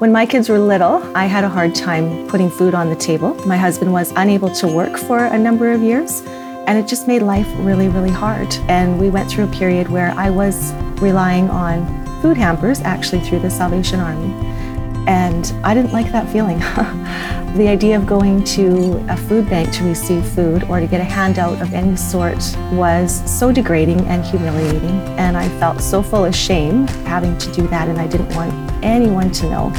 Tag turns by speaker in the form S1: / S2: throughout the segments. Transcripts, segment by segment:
S1: When my kids were little, I had a hard time putting food on the table. My husband was unable to work for a number of years, and it just made life really, really hard. And we went through a period where I was relying on food hampers, actually through the Salvation Army. And I didn't like that feeling. the idea of going to a food bank to receive food or to get a handout of any sort was so degrading and humiliating. And I felt so full of shame having to do that, and I didn't want anyone to know.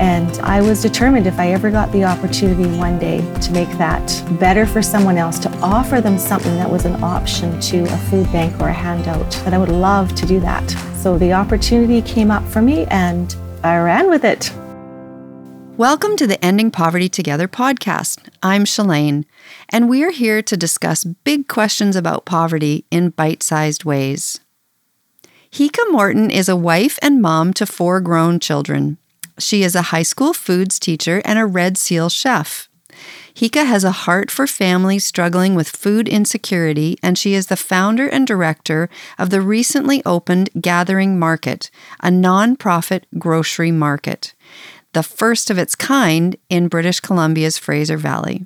S1: And I was determined if I ever got the opportunity one day to make that better for someone else, to offer them something that was an option to a food bank or a handout, that I would love to do that. So the opportunity came up for me and I ran with it.
S2: Welcome to the Ending Poverty Together podcast. I'm Shalane, and we are here to discuss big questions about poverty in bite sized ways. Hika Morton is a wife and mom to four grown children. She is a high school foods teacher and a Red Seal chef. Hika has a heart for families struggling with food insecurity, and she is the founder and director of the recently opened Gathering Market, a nonprofit grocery market, the first of its kind in British Columbia's Fraser Valley.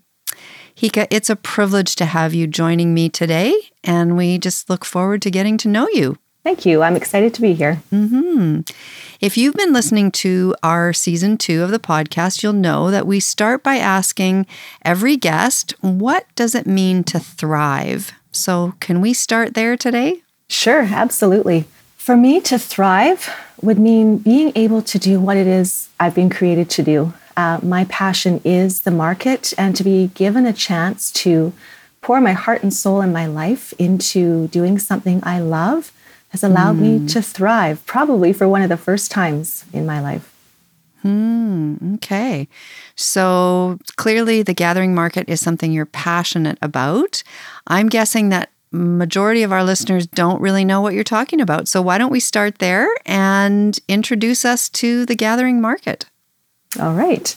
S2: Hika, it's a privilege to have you joining me today, and we just look forward to getting to know you.
S1: Thank you. I'm excited to be here.
S2: Mm-hmm. If you've been listening to our season two of the podcast, you'll know that we start by asking every guest, what does it mean to thrive? So, can we start there today?
S1: Sure, absolutely. For me, to thrive would mean being able to do what it is I've been created to do. Uh, my passion is the market, and to be given a chance to pour my heart and soul and my life into doing something I love has allowed mm. me hmm. to thrive, probably for one of the first times in my life.
S2: Hmm. Okay. So clearly, the gathering market is something you're passionate about. I'm guessing that majority of our listeners don't really know what you're talking about. So why don't we start there and introduce us to the gathering market?
S1: All right.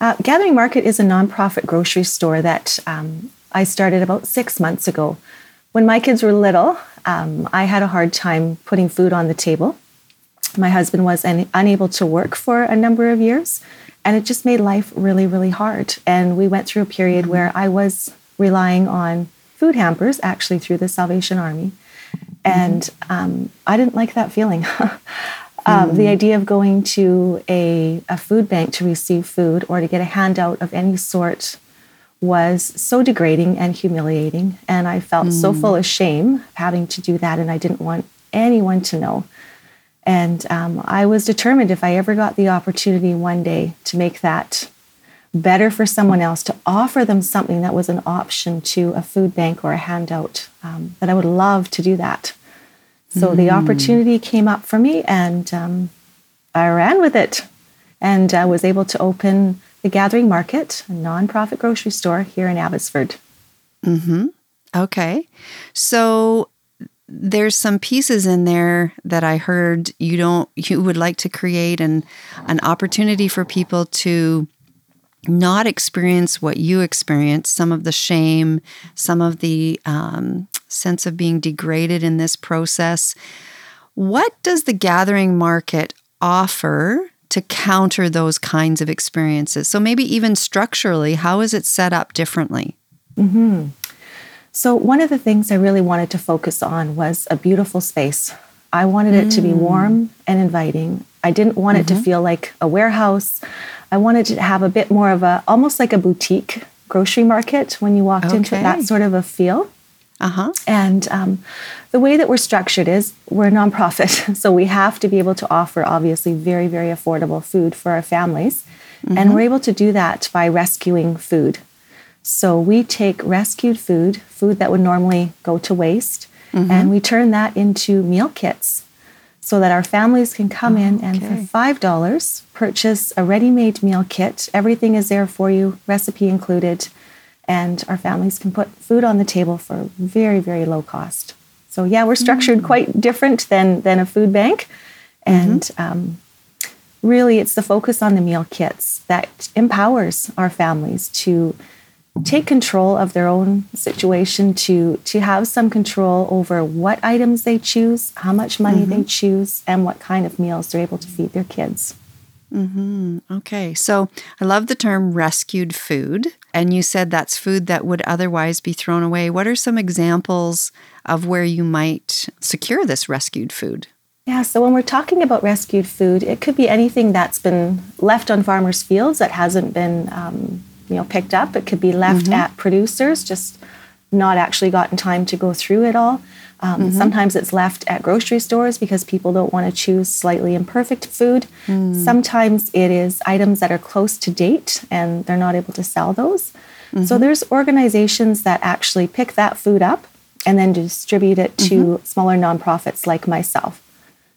S1: Uh, gathering Market is a nonprofit grocery store that um, I started about six months ago. When my kids were little, um, I had a hard time putting food on the table. My husband was un- unable to work for a number of years, and it just made life really, really hard. And we went through a period where I was relying on food hampers, actually through the Salvation Army, and um, I didn't like that feeling. um, the idea of going to a, a food bank to receive food or to get a handout of any sort was so degrading and humiliating. And I felt mm. so full of shame having to do that. And I didn't want anyone to know. And um, I was determined if I ever got the opportunity one day to make that better for someone else, to offer them something that was an option to a food bank or a handout, um, that I would love to do that. So mm. the opportunity came up for me and um, I ran with it and I was able to open the Gathering Market, a nonprofit grocery store here in Abbotsford.
S2: Mm-hmm. Okay. So there's some pieces in there that I heard you don't you would like to create an an opportunity for people to not experience what you experience, some of the shame, some of the um, sense of being degraded in this process. What does the gathering market offer to counter those kinds of experiences? So, maybe even structurally, how is it set up differently?
S1: Mm-hmm. So, one of the things I really wanted to focus on was a beautiful space. I wanted it mm. to be mm. warm and inviting. I didn't want mm-hmm. it to mm-hmm. feel like a warehouse. I wanted to have a bit more of a, almost like a boutique grocery market when you walked okay. into it, that sort of a feel.
S2: Uh-huh.
S1: And um, the way that we're structured is we're a nonprofit, so we have to be able to offer obviously very, very affordable food for our families. Mm-hmm. And we're able to do that by rescuing food. So we take rescued food, food that would normally go to waste, mm-hmm. and we turn that into meal kits so that our families can come oh, in and for $5 purchase a ready made meal kit. Everything is there for you, recipe included and our families can put food on the table for very, very low cost. So yeah, we're structured mm-hmm. quite different than than a food bank, and mm-hmm. um, really, it's the focus on the meal kits that empowers our families to take control of their own situation, to to have some control over what items they choose, how much money mm-hmm. they choose, and what kind of meals they're able to feed their kids.
S2: Mm-hmm. Okay. So I love the term rescued food. And you said that's food that would otherwise be thrown away. What are some examples of where you might secure this rescued food?
S1: Yeah, so when we're talking about rescued food, it could be anything that's been left on farmers' fields that hasn't been, um, you know, picked up. It could be left mm-hmm. at producers, just not actually gotten time to go through it all. Um, mm-hmm. Sometimes it's left at grocery stores because people don't want to choose slightly imperfect food. Mm. Sometimes it is items that are close to date and they're not able to sell those. Mm-hmm. So there's organizations that actually pick that food up and then distribute it to mm-hmm. smaller nonprofits like myself.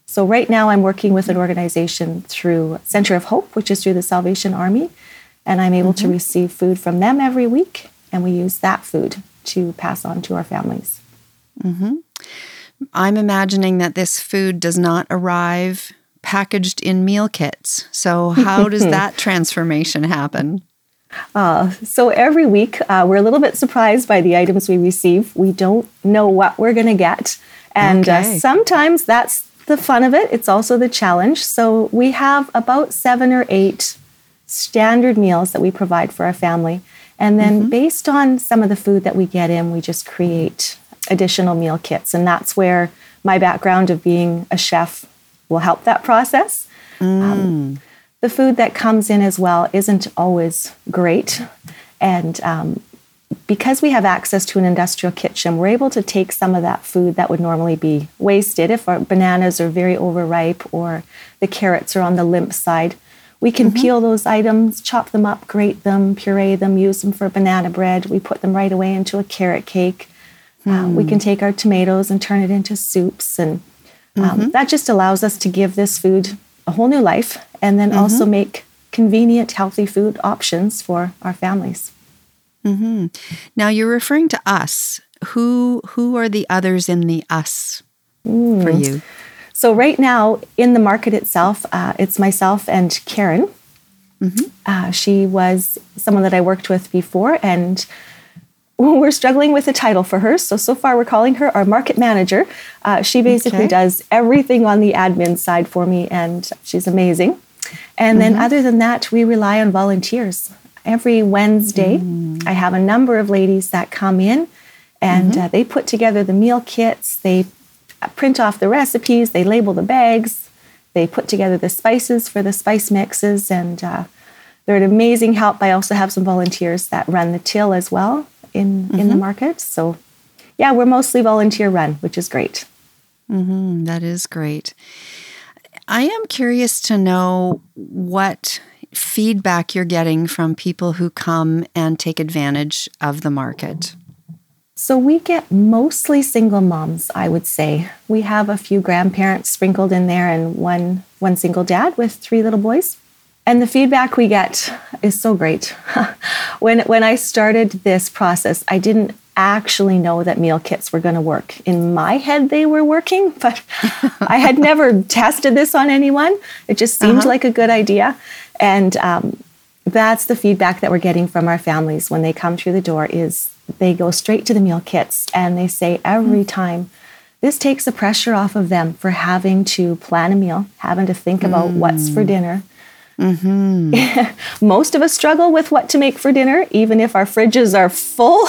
S1: So right now I'm working with an organization through Center of Hope, which is through the Salvation Army, and I'm able to mm-hmm. receive food from them every week, and we use that food to pass on to our families.
S2: Mm-hmm. I'm imagining that this food does not arrive packaged in meal kits. So, how does that transformation happen?
S1: Uh, so, every week uh, we're a little bit surprised by the items we receive. We don't know what we're going to get. And uh, okay. uh, sometimes that's the fun of it. It's also the challenge. So, we have about seven or eight standard meals that we provide for our family. And then, mm-hmm. based on some of the food that we get in, we just create additional meal kits. And that's where my background of being a chef will help that process. Mm. Um, the food that comes in as well isn't always great. And um, because we have access to an industrial kitchen, we're able to take some of that food that would normally be wasted if our bananas are very overripe or the carrots are on the limp side. We can mm-hmm. peel those items, chop them up, grate them, puree them, use them for banana bread. We put them right away into a carrot cake. Mm. we can take our tomatoes and turn it into soups. And um, mm-hmm. that just allows us to give this food a whole new life and then mm-hmm. also make convenient, healthy food options for our families.
S2: Mm-hmm. Now you're referring to us. Who who are the others in the us mm. for you?
S1: So right now in the market itself, uh, it's myself and Karen. Mm-hmm. Uh, she was someone that I worked with before, and we're struggling with a title for her. So, so far, we're calling her our market manager. Uh, she basically okay. does everything on the admin side for me, and she's amazing. And mm-hmm. then, other than that, we rely on volunteers. Every Wednesday, mm. I have a number of ladies that come in and mm-hmm. uh, they put together the meal kits, they print off the recipes, they label the bags, they put together the spices for the spice mixes, and uh, they're an amazing help. I also have some volunteers that run the till as well in mm-hmm. in the mm-hmm. market. So, yeah, we're mostly volunteer run, which is great.
S2: Mm-hmm. That is great. I am curious to know what feedback you're getting from people who come and take advantage of the market.
S1: So we get mostly single moms, I would say. We have a few grandparents sprinkled in there and one one single dad with three little boys. And the feedback we get is so great. when, when I started this process, I didn't actually know that meal kits were going to work. In my head, they were working, but I had never tested this on anyone. It just seemed uh-huh. like a good idea. And um, that's the feedback that we're getting from our families when they come through the door is they go straight to the meal kits and they say every mm. time, this takes the pressure off of them for having to plan a meal, having to think about mm. what's for mm. dinner, Mm-hmm. Most of us struggle with what to make for dinner, even if our fridges are full.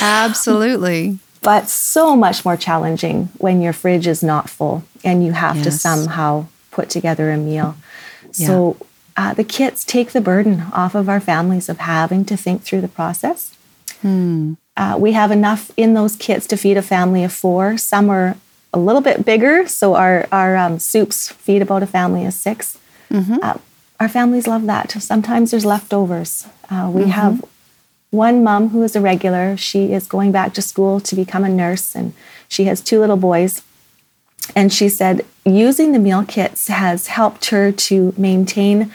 S2: Absolutely.
S1: But so much more challenging when your fridge is not full and you have yes. to somehow put together a meal. Yeah. So uh, the kits take the burden off of our families of having to think through the process. Hmm. Uh, we have enough in those kits to feed a family of four. Some are a little bit bigger, so our, our um, soups feed about a family of 6 mm-hmm. uh, our families love that. Sometimes there's leftovers. Uh, we mm-hmm. have one mom who is a regular. She is going back to school to become a nurse, and she has two little boys. And she said using the meal kits has helped her to maintain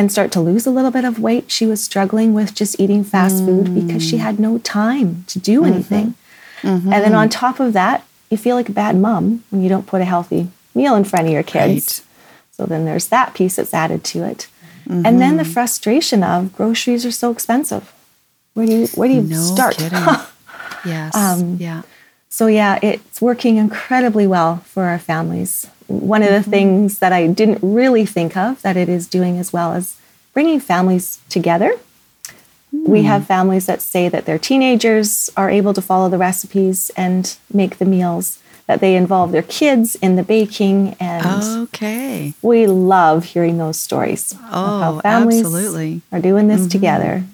S1: and start to lose a little bit of weight. She was struggling with just eating fast mm. food because she had no time to do mm-hmm. anything. Mm-hmm. And then on top of that, you feel like a bad mom when you don't put a healthy meal in front of your kids. Right. So then there's that piece that's added to it. Mm-hmm. And then the mm-hmm. frustration of groceries are so expensive. Where do you where do you no start?
S2: yes. Um, yeah.
S1: So yeah, it's working incredibly well for our families. One of the mm-hmm. things that I didn't really think of that it is doing as well is bringing families together. Mm. We hmm. have families that say that their teenagers are able to follow the recipes and make the meals, that they involve their kids in the baking. And
S2: okay.
S1: we love hearing those stories
S2: oh, of how families
S1: absolutely. are doing this mm-hmm. together.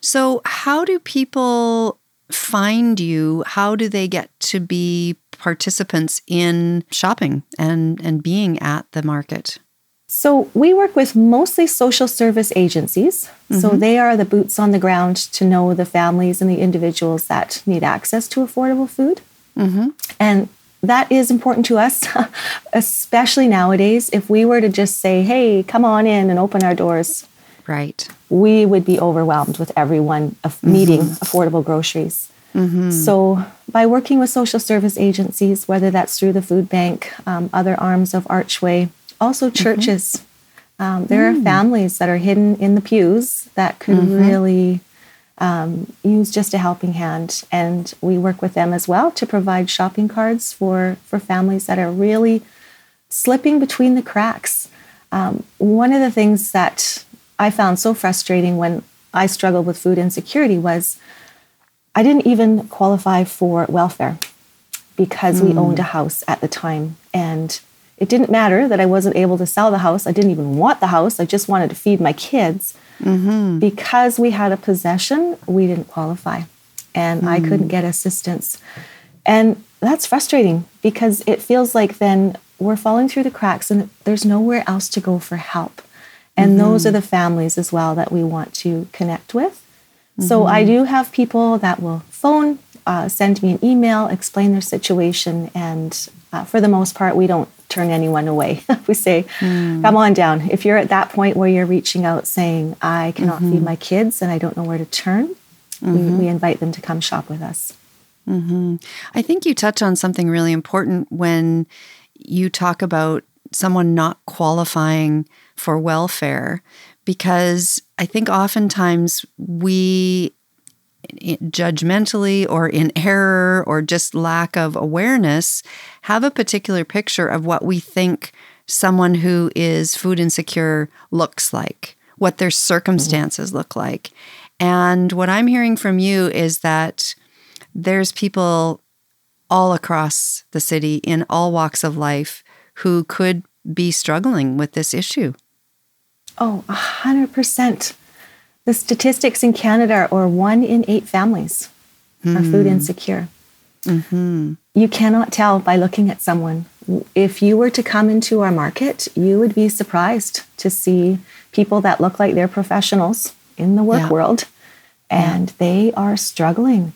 S2: So, how do people find you? How do they get to be participants in shopping and, and being at the market?
S1: So, we work with mostly social service agencies. Mm-hmm. So, they are the boots on the ground to know the families and the individuals that need access to affordable food. Mm-hmm. And that is important to us, especially nowadays. If we were to just say, hey, come on in and open our doors,
S2: right,
S1: we would be overwhelmed with everyone needing mm-hmm. affordable groceries. Mm-hmm. So, by working with social service agencies, whether that's through the food bank, um, other arms of Archway, also mm-hmm. churches, mm-hmm. um, there mm. are families that are hidden in the pews that could mm-hmm. really um, use just a helping hand. And we work with them as well to provide shopping cards for, for families that are really slipping between the cracks. Um, one of the things that I found so frustrating when I struggled with food insecurity was I didn't even qualify for welfare because mm. we owned a house at the time. And it didn't matter that I wasn't able to sell the house. I didn't even want the house. I just wanted to feed my kids. Mm-hmm. Because we had a possession, we didn't qualify. And mm. I couldn't get assistance. And that's frustrating because it feels like then we're falling through the cracks and there's nowhere else to go for help. And mm-hmm. those are the families as well that we want to connect with. Mm-hmm. So I do have people that will phone, uh, send me an email, explain their situation, and uh, for the most part, we don't turn anyone away. we say, mm. come on down. If you're at that point where you're reaching out saying, I cannot mm-hmm. feed my kids and I don't know where to turn, mm-hmm. we, we, invite them to come shop with us.
S2: Mm-hmm. I think you touch on something really important when you talk about someone not qualifying for welfare because I think oftentimes we judgmentally or in error or just lack of awareness have a particular picture of what we think someone who is food insecure looks like, what their circumstances mm-hmm. look like. And what I'm hearing from you is that there's people all across the city in all walks of life who could be struggling with this issue.
S1: Oh, 100%. The statistics in Canada are one in eight families mm. are food hmm. insecure. Mm-hmm. You cannot tell by looking at someone. If you were to come into our market, you would be surprised to see people that look like they're professionals in the work yeah. world and yeah. they are struggling.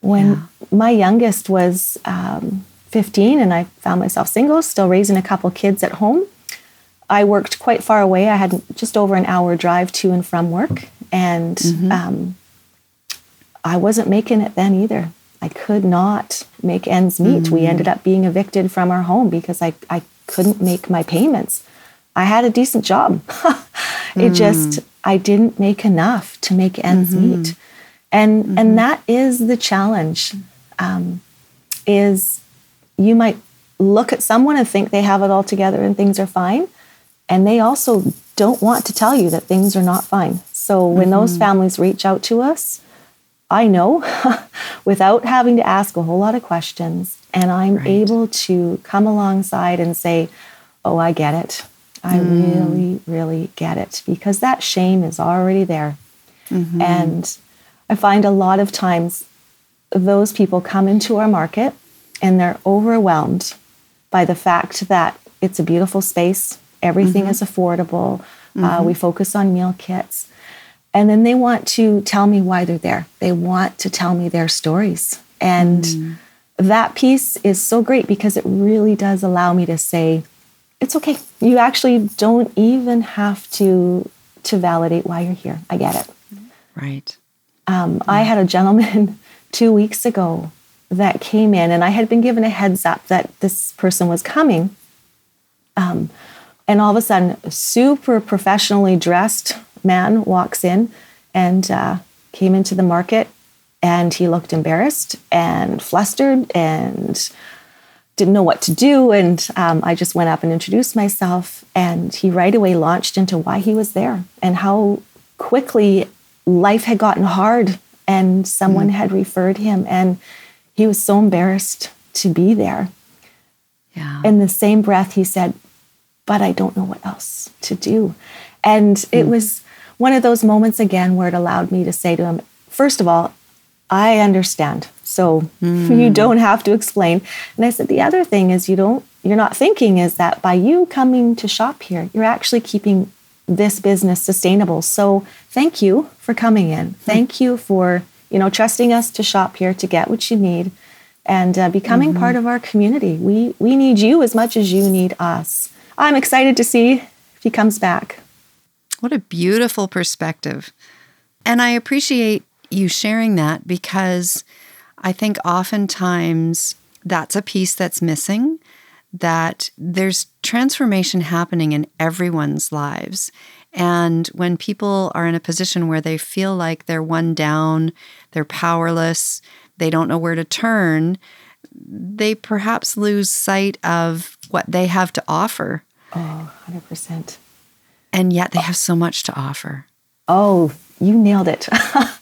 S1: When yeah. my youngest was um, 15 and I found myself single, still raising a couple kids at home, I worked quite far away. I had just over an hour drive to and from work, and mm-hmm. um, I wasn't making it then either. I could not make ends meet. Mm-hmm. We ended up being evicted from our home because I, I couldn't make my payments. I had a decent job. it mm. just I didn't make enough to make ends mm-hmm. meet, and and mm-hmm. that is the challenge. Um, is you might look at someone and think they have it all together and things are fine, and they also don't want to tell you that things are not fine. So when mm-hmm. those families reach out to us, I know without having to ask a whole lot of questions, and I'm right. able to come alongside and say, Oh, I get it. I mm. really, really get it because that shame is already there. Mm-hmm. And I find a lot of times those people come into our market and they're overwhelmed by the fact that it's a beautiful space, Everything mm-hmm. is affordable. Uh, mm-hmm. Uh, we focus on meal kits. And then they want to tell me why they're there. They want to tell me their stories. And mm. that piece is so great because it really does allow me to say, it's okay. You actually don't even have to to validate why you're here. I get it.
S2: Right.
S1: Um, I had a gentleman two weeks ago that came in, and I had been given a heads up that this person was coming. Um, and all of a sudden, a super professionally dressed man walks in and uh, came into the market and he looked embarrassed and flustered and didn't know what to do. And um, I just went up and introduced myself. And he right away launched into why he was there and how quickly life had gotten hard and someone mm. had referred him. And he was so embarrassed to be there. Yeah. In the same breath, he said, But I don't know what else to do. And mm. it was one of those moments again where it allowed me to say to him, First of all, I understand. So mm. you don't have to explain. And I said, the other thing is you don't, you're not thinking is that by you coming to shop here, you're actually keeping this business sustainable. So thank you for coming in. Hmm. Thank you for, you know, trusting us to shop here to get what you need and uh, becoming mm-hmm. part of our community. We, we need you as much as you need us. I'm excited to see if he comes back.
S2: What a beautiful perspective. And I appreciate you sharing that because I think oftentimes that's a piece that's missing, that there's transformation happening in everyone's lives. And when people are in a position where they feel like they're one down, they're powerless, they don't know where to turn, they perhaps lose sight of what they have to offer.
S1: Oh, 100%.
S2: And yet they have so much to offer.
S1: Oh, you nailed it.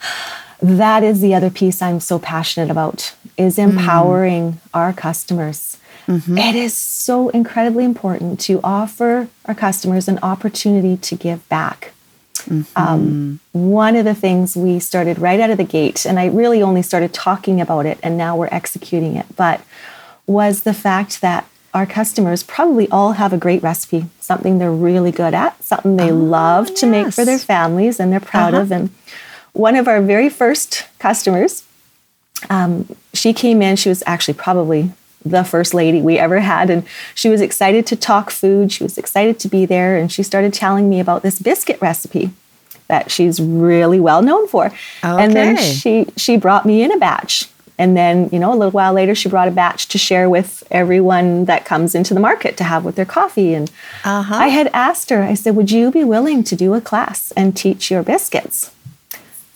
S1: that is the other piece I'm so passionate about is mm-hmm. empowering mm. our customers. Mm-hmm. It is so incredibly important to offer our customers an opportunity to give back. Mm-hmm. Um, one of the things we started right out of the gate, and I really only started talking about it and now we're executing it, but was the fact that our customers probably all have a great recipe, something they're really good at, something they oh, love yes. to make for their families and they're proud uh-huh. of. And one of our very first customers, um, she came in, she was actually probably the first lady we ever had. And she was excited to talk food. She was excited to be there. And she started telling me about this biscuit recipe that she's really well known for. Okay. And then she she brought me in a batch. And then, you know, a little while later, she brought a batch to share with everyone that comes into the market to have with their coffee. And uh-huh. I had asked her, I said, Would you be willing to do a class and teach your biscuits?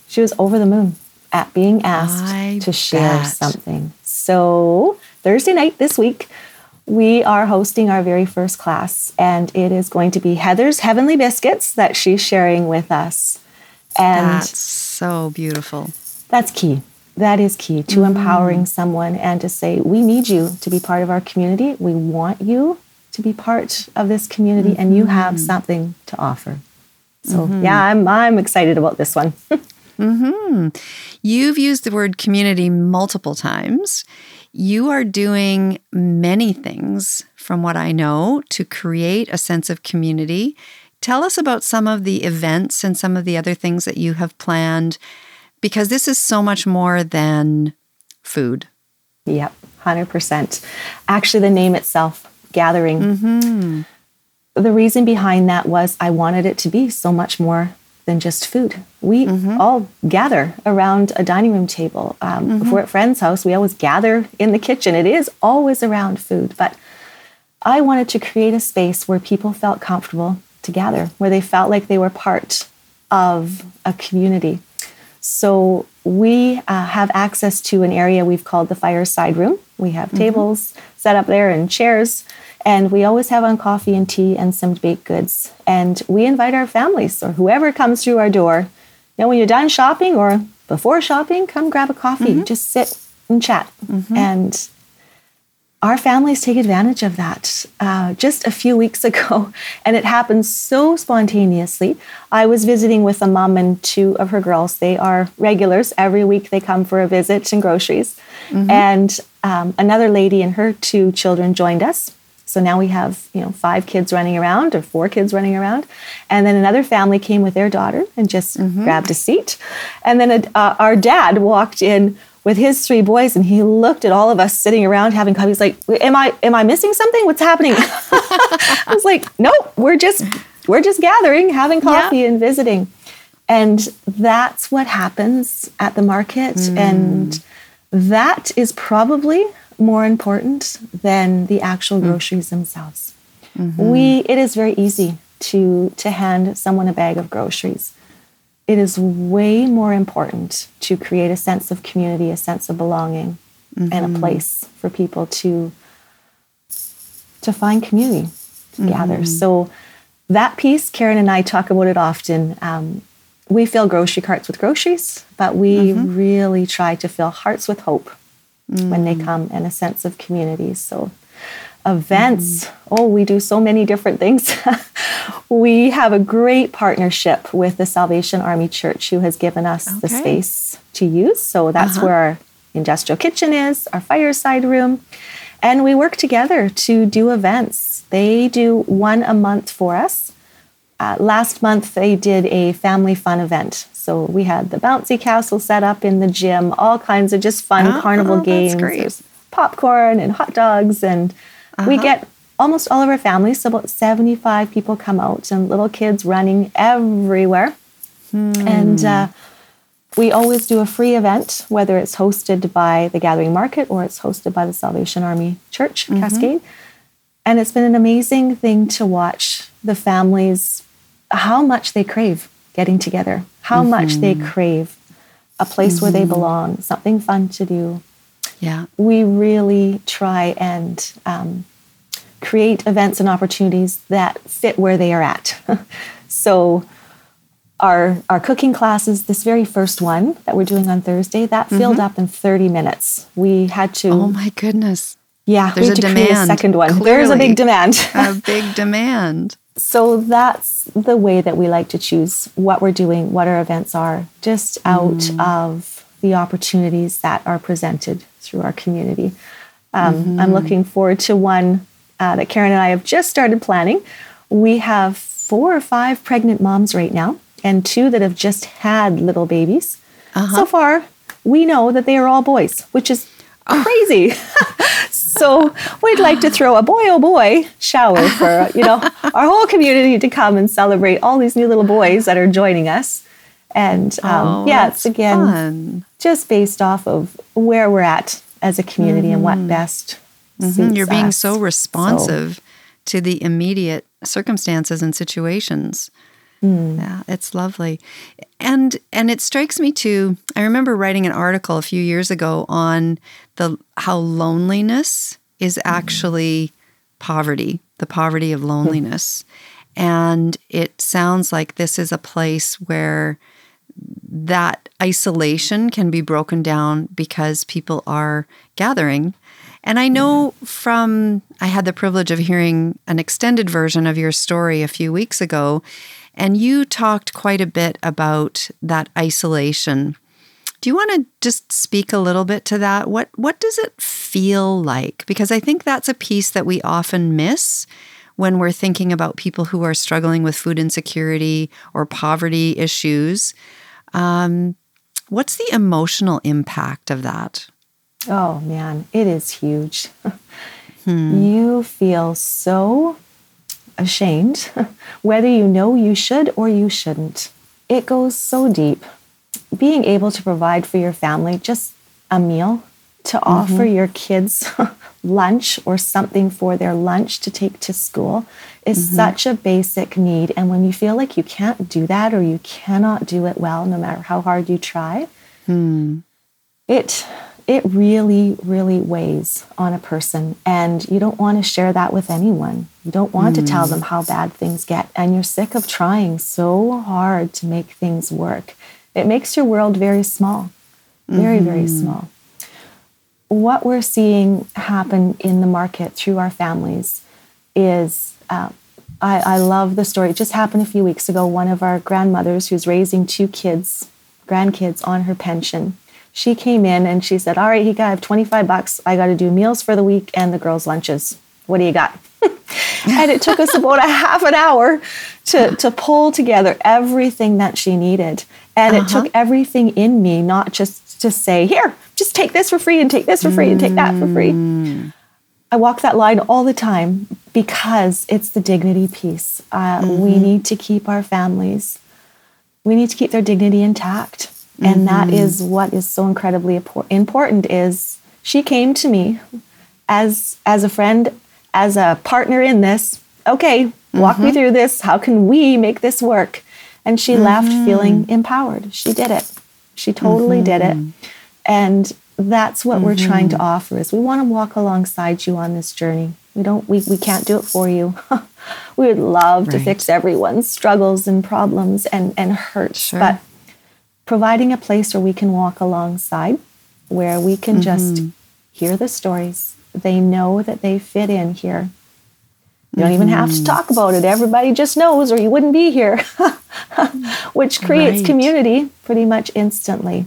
S1: She was over the moon at being asked I to share bet. something. So, Thursday night this week, we are hosting our very first class, and it is going to be Heather's Heavenly Biscuits that she's sharing with us.
S2: And that's so beautiful.
S1: That's key. That is key to mm-hmm. empowering someone and to say, we need you to be part of our community. We want you to be part of this community, mm-hmm. and you have mm-hmm. something to offer. So, mm-hmm. yeah, I'm, I'm excited about this one.
S2: Mm-hmm. You've used the word community multiple times. You are doing many things, from what I know, to create a sense of community. Tell us about some of the events and some of the other things that you have planned, because this is so much more than food.
S1: Yep, 100%. Actually, the name itself, Gathering. Mm-hmm. The reason behind that was I wanted it to be so much more than just food. We mm-hmm. all gather around a dining room table. Um, mm-hmm. If we're at friend's house, we always gather in the kitchen. It is always around food. But I wanted to create a space where people felt comfortable to gather, where they felt like they were part of a community. So we uh, have access to an area we've called the fireside room. We have mm-hmm. tables set up there and chairs and we always have on coffee and tea and some baked goods. And we invite our families or whoever comes through our door. You know, when you're done shopping or before shopping, come grab a coffee, mm-hmm. just sit and chat. Mm-hmm. And our families take advantage of that. Uh, just a few weeks ago, and it happened so spontaneously. I was visiting with a mom and two of her girls. They are regulars. Every week they come for a visit and groceries. Mm-hmm. And um, another lady and her two children joined us. So now we have, you know, five kids running around or four kids running around. And then another family came with their daughter and just mm-hmm. grabbed a seat. And then a, uh, our dad walked in with his three boys and he looked at all of us sitting around having coffee. He's like, am I, am I missing something? What's happening? I was like, nope, we're just, we're just gathering, having coffee yeah. and visiting. And that's what happens at the market. Mm. And that is probably more important than the actual mm. groceries themselves. Mm-hmm. We it is very easy to to hand someone a bag of groceries. It is way more important to create a sense of community, a sense of belonging, mm-hmm. and a mm-hmm. place for people to to find community to mm-hmm. gather. So that piece, Karen and I talk about it often. Um, we fill grocery carts with groceries, but we mm-hmm. really try to fill hearts with hope mm. when they mm. come and a sense of community. So events. Mm. Oh, we do so many different things. we have a great partnership with the Salvation Army Church, who has given us okay. the space to use. So that's uh-huh. where our industrial kitchen is, our fireside room. And we work together to do events. They do one a month for us. Uh, last month, they did a family fun event. So we had the bouncy castle set up in the gym, all kinds of just fun oh, carnival oh, games. Popcorn and hot dogs and uh-huh. We get almost all of our families, so about 75 people come out and little kids running everywhere. Hmm. And uh, we always do a free event, whether it's hosted by the Gathering Market or it's hosted by the Salvation Army Church, mm-hmm. Cascade. And it's been an amazing thing to watch the families, how much they crave getting together, how mm-hmm. much they mm-hmm. crave a place mm-hmm. where they mm-hmm. belong, something fun to do,
S2: yeah.
S1: We really try and um, create events and opportunities that fit where they are at. so, our, our cooking classes, this very first one that we're doing on Thursday, that mm-hmm. filled up in 30 minutes. We had to.
S2: Oh my goodness.
S1: Yeah, There's we had to demand, create a second one. Clearly, There's a big demand.
S2: a big demand.
S1: So that's the way that we like to choose what we're doing, what our events are, just out mm. of the opportunities that are presented through our community. Um, mm-hmm. I'm looking forward to one uh, that Karen and I have just started planning. We have four or five pregnant moms right now, and two that have just had little babies. Uh-huh. So far, we know that they are all boys, which is oh. crazy. so we'd like to throw a boy oh boy shower for you know our whole community to come and celebrate all these new little boys that are joining us. And um, oh, yeah, it's again fun. just based off of where we're at as a community mm-hmm. and what mm-hmm. best. Mm-hmm.
S2: You're being us. so responsive so. to the immediate circumstances and situations. Mm. Yeah, it's lovely. And and it strikes me too. I remember writing an article a few years ago on the how loneliness is mm-hmm. actually mm. poverty, the poverty of loneliness. Mm. And it sounds like this is a place where that isolation can be broken down because people are gathering. And I know from, I had the privilege of hearing an extended version of your story a few weeks ago, and you talked quite a bit about that isolation. Do you want to just speak a little bit to that? What what does it feel like? Because I think that's a piece that we often miss when we're thinking about people who are struggling with food insecurity or poverty issues. Um, what's the emotional impact of that?
S1: Oh man, it is huge. Hmm. You feel so ashamed, whether you know you should or you shouldn't. It goes so deep. Being able to provide for your family just a meal, to mm-hmm. offer your kids lunch or something for their lunch to take to school is mm-hmm. such a basic need. And when you feel like you can't do that or you cannot do it well, no matter how hard you try, hmm. it it really, really weighs on a person. And you don't want to share that with anyone. You don't want to tell them how bad things get. And you're sick of trying so hard to make things work. It makes your world very small, very, mm-hmm. very small what we're seeing happen in the market through our families is uh, I, I, love the story. It just happened a few weeks ago. One of our grandmothers, who's raising two kids, grandkids on her pension, she came in and she said, All right, Hika, I have 25 bucks. I got to do meals for the week and the girls' lunches. What do you got? and it took us about a half an hour to, to pull together everything that she needed. And uh-huh. it took everything in me, not just to say, Here, just take this for free and take this for free and take that for free. Mm. I walk that line all the time because it's the dignity piece. Uh, mm-hmm. We need to keep our families, we need to keep their dignity intact. Mm-hmm. And that mm-hmm. is what is so incredibly important is she came to me as as a friend, as a partner in this. Okay, walk mm-hmm. me through this. How can we make this work? And she left mm-hmm. feeling empowered. She did it. She totally did it. Mm-hmm. And that's what we're trying to mm-hmm. offer is we want to walk alongside you on this journey. We don't we, we can't do it for you. we would love to fix everyone's struggles and problems and, and hurts.
S2: Sure.
S1: But providing a place where we can walk alongside, where we can just mm-hmm. hear the stories. They know that they fit in here. You don't even have to mm-hmm. talk about it. Everybody just knows, or you wouldn't be here, which creates
S2: Right.
S1: community pretty much instantly.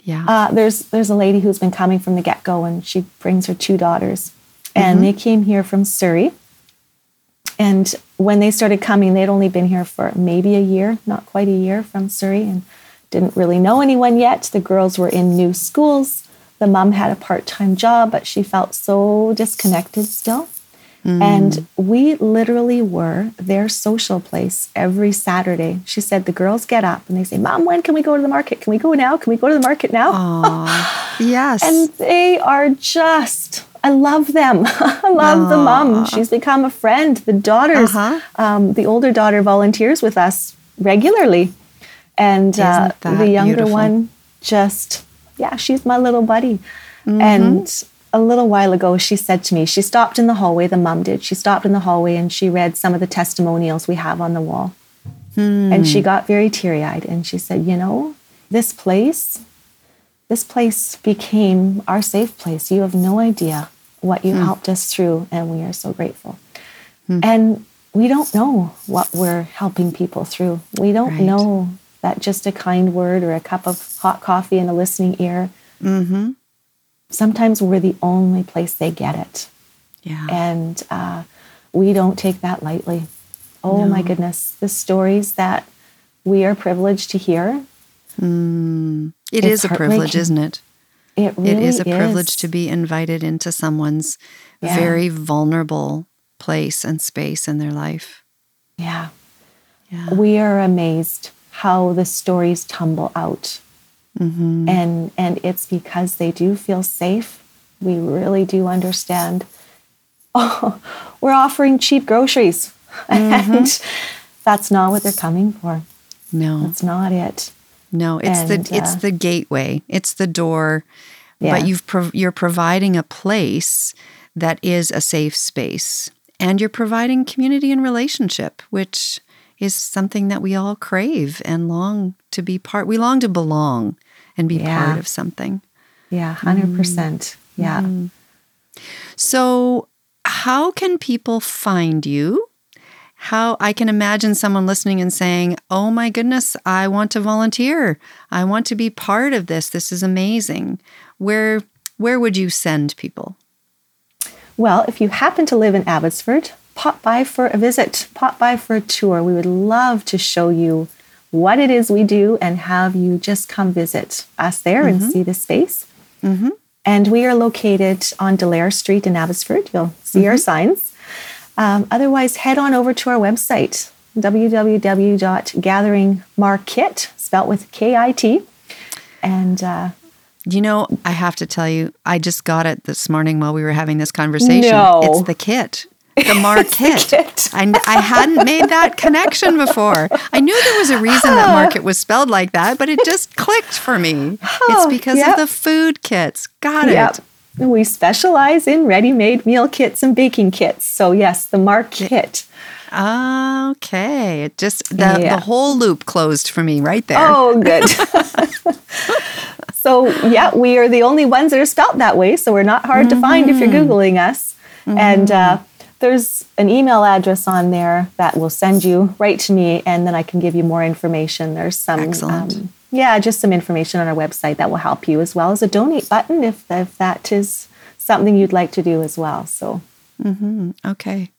S2: Yeah.
S1: Uh, there's there's a lady who's been coming from the get go, and she brings her two daughters, and mm-hmm. they came here from Surrey. And when they started coming, they'd only been here for maybe a year, not quite a year from Surrey, and didn't really know anyone yet. The girls were in new schools. The mom had a part time job, but she felt so disconnected still. And we literally were their social place every Saturday. She said the girls get up and they say, Mom, when can we go to the market? Can we go now? Can we go to the market now?
S2: Yes.
S1: And they are just, I love them. I love the mom. She's become a friend. The daughters,
S2: Uh-huh.
S1: um, the older daughter volunteers with us regularly. And uh, the younger
S2: beautiful?
S1: one just, yeah, she's my little buddy.
S2: Mm-hmm.
S1: And a little while ago, she said to me, she stopped in the hallway, the mom did. She stopped in the hallway and she read some of the testimonials we have on the wall.
S2: Hmm.
S1: And she got very teary eyed and she said, You know, this place, this place became our safe place. You have no idea what
S2: Hmm.
S1: you helped us through, and we are so grateful. And we don't know what we're helping people through. We don't
S2: Right.
S1: know that just a kind word or a cup of hot coffee and a listening ear.
S2: mm-hmm.
S1: Sometimes we're the only place they get it.
S2: Yeah.
S1: And uh, we don't take that lightly. Oh my goodness, the stories that we are privileged to hear.
S2: It
S1: It's
S2: a privilege, isn't it?
S1: It really
S2: it is a privilege
S1: is.
S2: to be invited into someone's
S1: Yeah.
S2: very vulnerable place and space in their life.
S1: Yeah.
S2: Yeah.
S1: We are amazed how the stories tumble out.
S2: Mm-hmm.
S1: And and it's because they do feel safe. We really do understand. Oh, we're offering cheap groceries.
S2: Mm-hmm.
S1: And that's not what they're coming for.
S2: No,
S1: That's not it.
S2: no, it's
S1: And,
S2: the it's
S1: uh,
S2: the gateway. It's the door.
S1: Yeah.
S2: But you've prov- you're providing a place that is a safe space, and you're providing community and relationship, which is something that we all crave and long to be part. We long to belong and be
S1: Yeah.
S2: part of something.
S1: Yeah, 100%. Yeah.
S2: Mm-hmm. So, how can people find you? How I can imagine someone listening and saying, "Oh my goodness, I want to volunteer. I want to be part of this. This is amazing." Where where would you send people?
S1: Well, if you happen to live in Abbotsford, pop by for a visit, pop by for a tour. We would love to show you what it is we do and have you just come visit us there and see the space. And we are located on Delair Street in Abbotsford. You'll see our signs. Um, otherwise, head on over to our website, www.gatheringmarkit, spelt with K-I-T. And uh,
S2: You know, I have to tell you, I just got it this morning while we were having this conversation.
S1: No.
S2: It's the kit. The Mark kit.
S1: kit.
S2: I, I hadn't made that connection before. I knew there was a reason that market was spelled like that, but it just clicked for me. it's because
S1: yep.
S2: of the food kits. Got
S1: Yep.
S2: it.
S1: We specialize in ready made meal kits and baking kits. So, yes, the kit.
S2: Okay. It just, the,
S1: Yeah.
S2: the whole loop closed for me right there.
S1: Oh, good. so, yeah, we are the only ones that are spelt that way. So, we're not hard to find if you're
S2: Mm-hmm.
S1: Googling us. And uh, there's an email address on there that will send you right to me, and then I can give you more information. There's some, um, yeah, just some information on our website that will help you, as well as a donate button if, if that is something you'd like to do as well. So,
S2: Okay.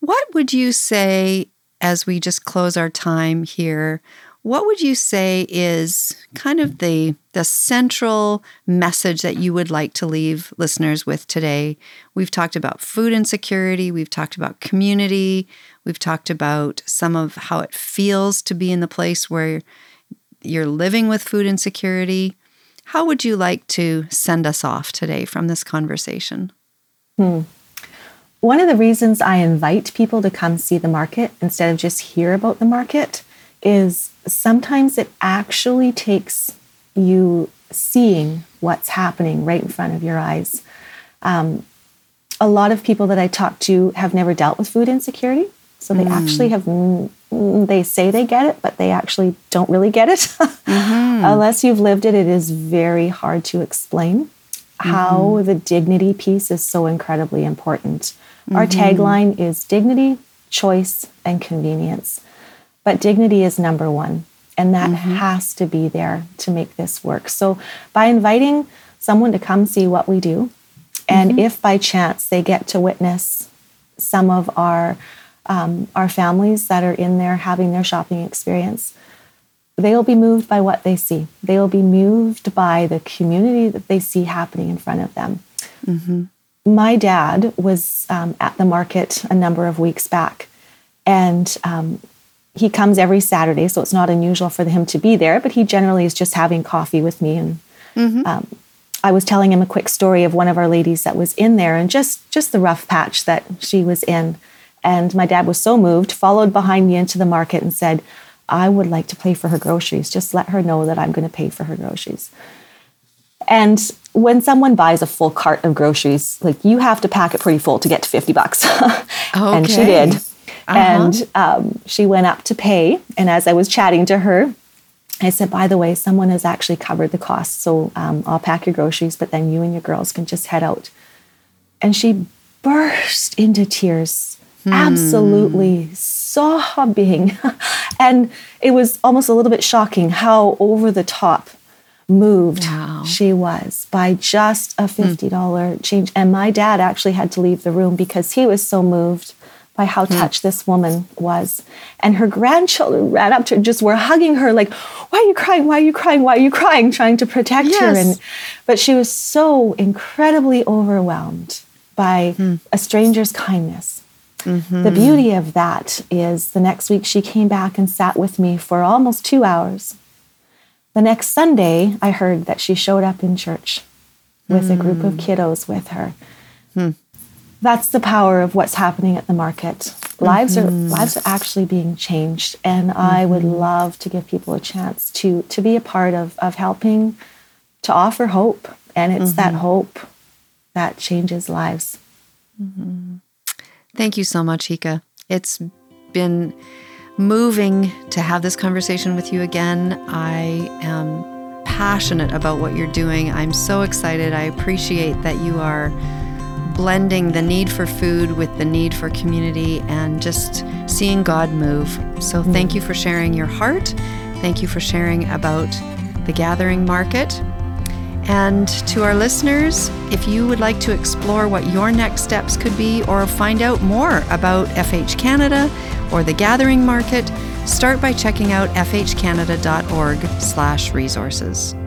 S2: What would you say as we just close our time here? What would you say is kind of the the central message that you would like to leave listeners with today? We've talked about food insecurity, we've talked about community, we've talked about some of how it feels to be in the place where you're living with food insecurity. How would you like to send us off today from this conversation? Hmm.
S1: One of the reasons I invite people to come see the market instead of just hear about the market is sometimes it actually takes you seeing what's happening right in front of your eyes. Um, a lot of people that I talk to have never dealt with food insecurity. So they mm. actually have, mm, mm, they say they get it, but they actually don't really get it. Mm-hmm. Unless you've lived it, it is very hard to explain mm-hmm. how the dignity piece is so incredibly important. Our mm-hmm. tagline is dignity, choice, and convenience. But dignity is number one, and that has to be there to make this work. So by inviting someone to come see what we do, and if by chance they get to witness some of our um, our families that are in there having their shopping experience, they'll be moved by what they see. They'll be moved by the community that they see happening in front of them. My dad was um, at the market a number of weeks back, and um, he comes every Saturday, so it's not unusual for him to be there, but he generally is just having coffee with me. And um, I was telling him a quick story of one of our ladies that was in there and just, just the rough patch that she was in. And my dad was so moved, followed behind me into the market and said, I would like to pay for her groceries. Just let her know that I'm going to pay for her groceries. And when someone buys a full cart of groceries, like you have to pack it pretty full to get to 50 bucks. and she
S2: Okay.
S1: Did. And um, she went up to pay. And as I was chatting to her, I said, by the way, someone has actually covered the cost. So um, I'll pack your groceries, but then you and your girls can just head out. And she burst into tears, absolutely sobbing. and it was almost a little bit shocking how over the top moved
S2: Wow.
S1: she was by just a $50 change. And my dad actually had to leave the room because he was so moved by how hmm. touched this woman was. And her grandchildren ran up to her, just were hugging her, like, why are you crying? Why are you crying? Why are you crying? Trying to protect her. And but she was so incredibly overwhelmed by hmm. a stranger's kindness. Mm-hmm. The beauty of that is the next week she came back and sat with me for almost two hours. The next Sunday, I heard that she showed up in church with a group of hmm. kiddos with her. That's the power of what's happening at the market. Lives are mm-hmm. lives are actually being changed, and I would mm-hmm. love to give people a chance to to be a part of of helping to offer hope, and it's that mm-hmm. hope that changes lives.
S2: Thank you so much, Hika. It's been moving to have this conversation with you again. I am passionate about what you're doing. I'm so excited. I appreciate that you are blending the need for food with the need for community and just seeing God move. So, mm-hmm. thank you for sharing your heart. Thank you for sharing about the gathering market. And to our listeners, if you would like to explore what your next steps could be or find out more about FH Canada or the Gathering Market, start by checking out fhcanada.org/resources.